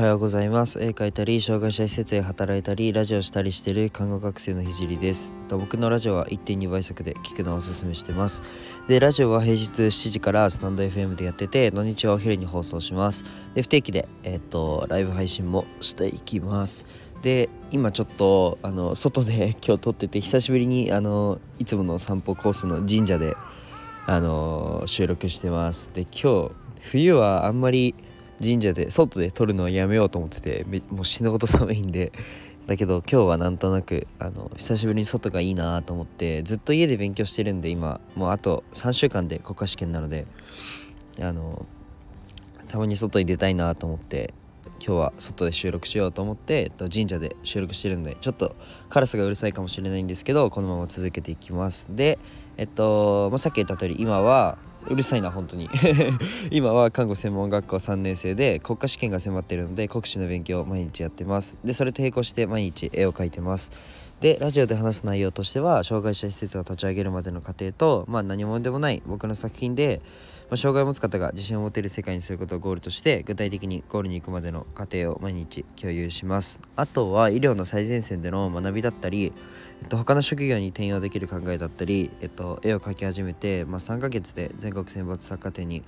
はようございます。絵描いたり障害者施設で働いたりラジオしたりしている看護学生のひじりです。僕のラジオは1.2倍速で聞くのをおすすめしてます。でラジオは平日7時からスタンド FM でやってて土日はお昼に放送します。で不定期でえっ、とライブ配信もしていきます。で今ちょっとあの外で 今日撮ってて久しぶりにあのいつもの散歩コースの神社であの収録してます。で今日冬はあんまり神社で外で撮るのはやめようと思っててもう死ぬほど寒いんで。だけど今日はなんとなくあの久しぶりに外がいいなと思ってずっと家で勉強してるんで今。もうあと3週間で国家試験なのであのたまに外に出たいなと思って今日は外で収録しようと思って、えっと、神社で収録してるんでちょっとカラスがうるさいかもしれないんですけどこのまま続けていきます。でえっと、まあ、さっき言った通り今はうるさいな本当に。今は看護専門学校3年生で国家試験が迫っているので国試の勉強を毎日やってます。でそれと並行して毎日絵を描いてます。でラジオで話す内容としては障害者施設を立ち上げるまでの過程とまあ何者でもない僕の作品でまあ、障害を持つ方が自信を持てる世界にすることをゴールとして具体的にゴールに行くまでの過程を毎日共有します。あとは医療の最前線での学びだったり、えっと、他の職業に転用できる考えだったり、えっと、絵を描き始めて、まあ、3ヶ月で全国選抜作家展に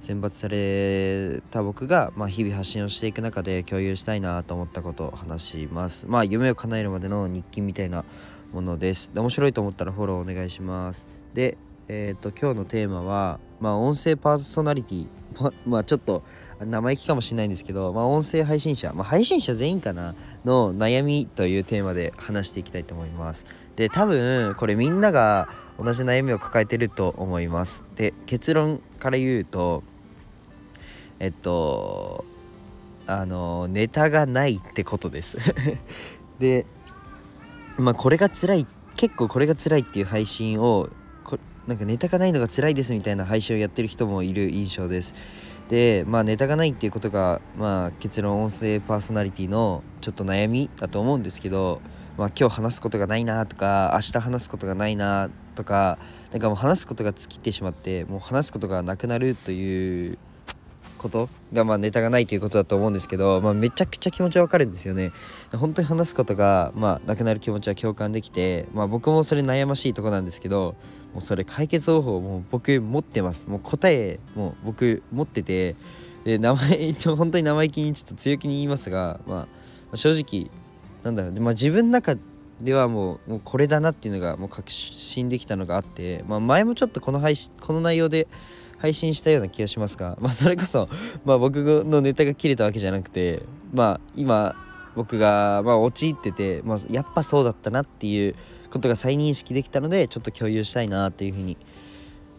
選抜された僕が、まあ、日々発信をしていく中で共有したいなと思ったことを話します。まあ夢を叶えるまでの日記みたいなものです。で面白いと思ったらフォローお願いします。でえっ、と今日のテーマはまあ、音声パーソナリティままあちょっと生意気かもしれないんですけど、まあ、音声配信者、まあ、配信者全員かなの悩みというテーマで話していきたいと思います。で多分これみんなが同じ悩みを抱えてると思います。で結論から言うとえっとあのネタがないってことです。でまあこれが辛い結構これが辛いっていう配信をなんかネタがないのが辛いですみたいな配信をやってる人もいる印象です。でまあネタがないっていうことがまあ結論音声パーソナリティのちょっと悩みだと思うんですけどまあ今日話すことがないなとか明日話すことがないなとかなんかもう話すことが尽きてしまってもう話すことがなくなるということがまあネタがないということだと思うんですけど、まあ、めちゃくちゃ気持ちわかるんですよね。本当に話すことがまあなくなる気持ちは共感できて、まあ、僕もそれ悩ましいとこなんですけどもうそれ解決方法もう僕持ってます。もう答えもう僕持っててで名前 一応本当に生意気にちょっと強気に言いますが、まあ、正直なんだろう、まあ、自分の中ではもうもうこれだなっていうのがもう確信できたのがあって、まあ、前もちょっとこの配信この内容で配信したような気がしますが、まあ、それこそ、まあ、僕のネタが切れたわけじゃなくて、まあ、今僕がまあ陥ってて、まあ、やっぱそうだったなっていうことが再認識できたのでちょっと共有したいなっていうふうに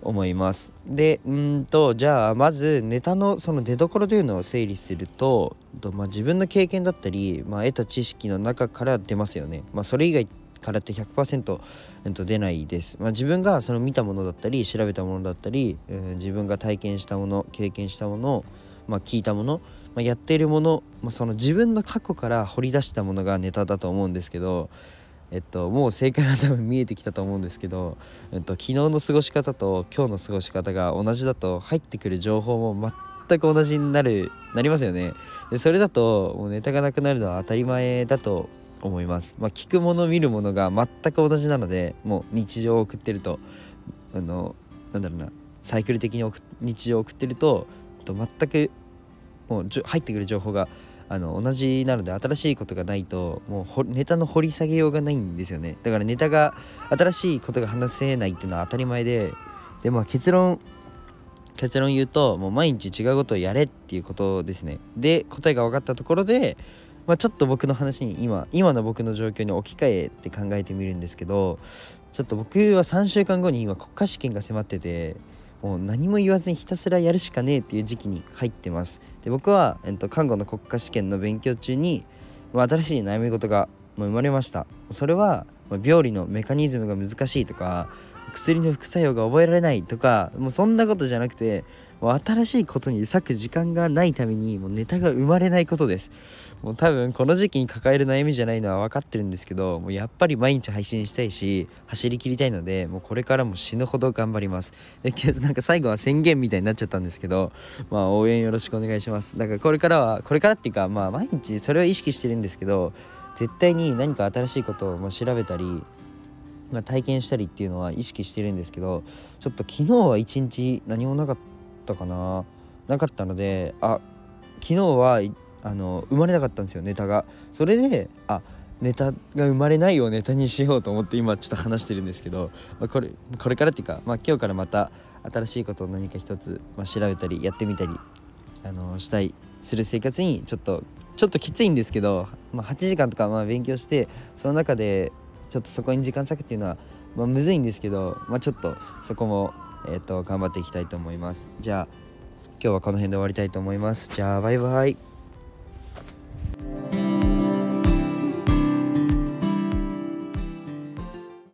思います。でうんとじゃあまずネタのその出どころというのを整理すると、まあ、自分の経験だったり、まあ、得た知識の中から出ますよね、まあ、それ以外からって100%、えっと、出ないです、まあ、自分がその見たものだったり調べたものだったり、うん、自分が体験したもの経験したもの、まあ、聞いたもの、まあ、やっているもの、まあ、その自分の過去から掘り出したものがネタだと思うんですけどえっと、もう正解は多分見えてきたと思うんですけど、えっと、昨日の過ごし方と今日の過ごし方が同じだと入ってくる情報も全く同じになるなりますよね。でそれだともうネタがなくなるのは当たり前だと思います、まあ、聞くもの見るものが全く同じなのでもう日常を送ってるとあのなんだろうなサイクル的に日常を送ってると全くもう入ってくる情報があの同じなので新しいことがないともうネタの掘り下げようがないんですよね。だからネタが新しいことが話せないっていうのは当たり前ででまあ結論結論言うともう毎日違うことをやれっていうことですね。で答えが分かったところで、まあ、ちょっと僕の話に今今の僕の状況に置き換えて考えてみるんですけどちょっと僕は3週間後に今国家試験が迫っててもう何も言わずにひたすらやるしかねえっていう時期に入ってます。で僕は、えっと、看護の国家試験の勉強中に、まあ、新しい悩み事が生まれました。それは、まあ、病理のメカニズムが難しいとか薬の副作用が覚えられないとかもうそんなことじゃなくてもう新しいことに割く時間がないためにもうネタが生まれないことです。もう多分この時期に抱える悩みじゃないのは分かってるんですけどもうやっぱり毎日配信したいし走りきりたいのでもうこれからも死ぬほど頑張ります。でなんか最後は宣言みたいになっちゃったんですけどまあ応援よろしくお願いします。だからこれからはこれからっていうかまあ毎日それを意識してるんですけど絶対に何か新しいことを調べたりま、体験したりっていうのは意識してるんですけどちょっと昨日は一日何もなかった。ったかな？なかったのであ昨日はあの生まれなかったんですよネタが。それであネタが生まれないようネタにしようと思って今ちょっと話してるんですけど、まあ、これこれからっていうか、まあ、今日からまた新しいことを何か一つ、まあ、調べたりやってみたりあのしたいする生活にちょっとちょっときついんですけど、まあ、8時間とかまあ勉強してその中でちょっとそこに時間割くっていうのは、まあ、むずいんですけど、まあ、ちょっとそこも、えーと頑張っていきたいと思います。じゃあ今日はこの辺で終わりたいと思います。じゃあバイバイ。